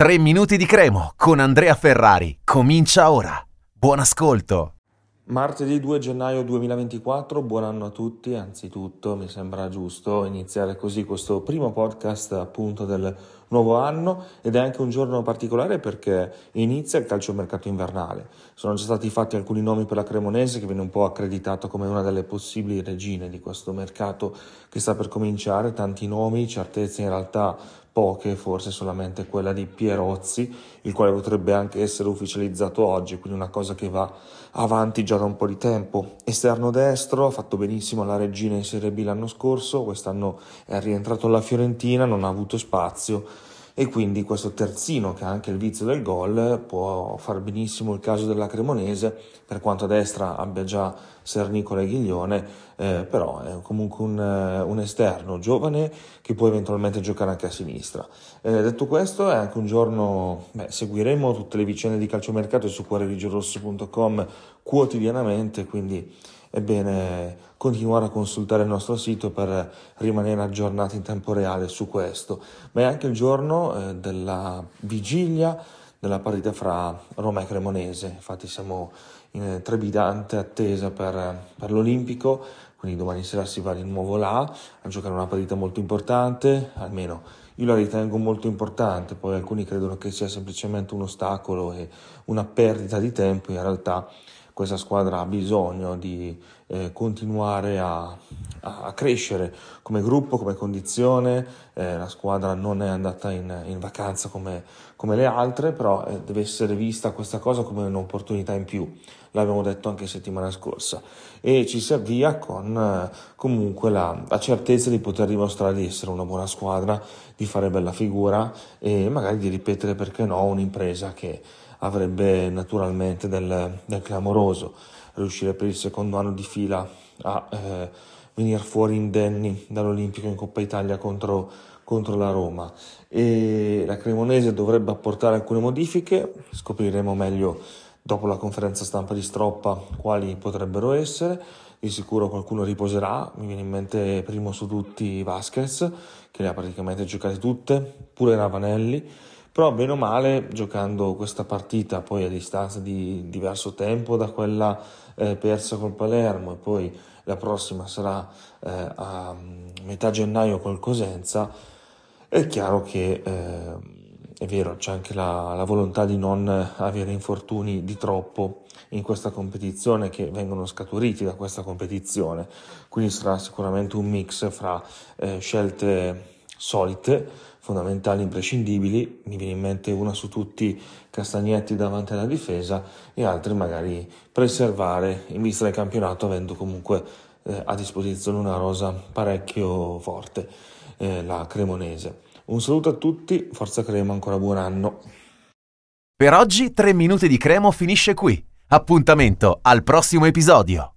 3 minuti di cremo con Andrea Ferrari. Comincia ora. Buon ascolto. Martedì 2 gennaio 2024, buon anno a tutti. Anzitutto mi sembra giusto iniziare così questo primo podcast appunto del nuovo anno ed è anche un giorno particolare perché inizia il calciomercato invernale. Sono già stati fatti alcuni nomi per la Cremonese che viene un po' accreditato come una delle possibili regine di questo mercato che sta per cominciare, tanti nomi, certezze in realtà poche, forse solamente quella di Pierozzi, il quale potrebbe anche essere ufficializzato oggi, quindi una cosa che va avanti già da un po' di tempo. Esterno destro, ha fatto benissimo la regina in Serie B l'anno scorso, quest'anno è rientrato alla Fiorentina, non ha avuto spazio e quindi questo terzino che ha anche il vizio del gol può far benissimo il caso della Cremonese per quanto a destra abbia già Sernicola e Ghiglione eh, però è comunque un, un, esterno giovane che può eventualmente giocare anche a sinistra. Eh, detto questo è anche un giorno beh, seguiremo tutte le vicende di calciomercato su cuorerigiorosso.com quotidianamente quindi è bene continuare a consultare il nostro sito per rimanere aggiornati in tempo reale su questo, ma è anche il giorno eh, della vigilia della partita fra Roma e Cremonese, infatti siamo in trepidante attesa per, per l'Olimpico, quindi domani sera si va di nuovo là a giocare una partita molto importante, almeno io la ritengo molto importante, poi alcuni credono che sia semplicemente un ostacolo e una perdita di tempo, in realtà questa squadra ha bisogno di eh, continuare a, a, crescere come gruppo, come condizione, eh, la squadra non è andata in, in vacanza come, come, le altre, però eh, deve essere vista questa cosa come un'opportunità in più, l'abbiamo detto anche settimana scorsa, e ci si avvia con eh, comunque la, la certezza di poter dimostrare di essere una buona squadra, di fare bella figura e magari di ripetere perché no un'impresa che avrebbe naturalmente del, del clamoroso riuscire per il secondo anno di fila a eh, venire fuori indenni dall'Olimpico in Coppa Italia contro, contro la Roma. E la Cremonese dovrebbe apportare alcune modifiche, scopriremo meglio dopo la conferenza stampa di Stroppa quali potrebbero essere, di sicuro qualcuno riposerà, mi viene in mente primo su tutti Vasquez che le ha praticamente giocate tutte, pure Ravanelli però bene o male giocando questa partita poi a distanza di diverso tempo da quella eh, persa col Palermo e poi la prossima sarà eh, a metà gennaio col Cosenza è chiaro che eh, è vero c'è anche la, la, volontà di non avere infortuni di troppo in questa competizione che vengono scaturiti da questa competizione. Quindi sarà sicuramente un mix fra eh, scelte solite fondamentali, imprescindibili, mi viene in mente una su tutti Castagnetti davanti alla difesa e altri magari preservare in vista del campionato avendo comunque eh, a disposizione una rosa parecchio forte, eh, la cremonese. Un saluto a tutti, forza crema, ancora buon anno. Per oggi 3 minuti di cremo finisce qui. Appuntamento al prossimo episodio.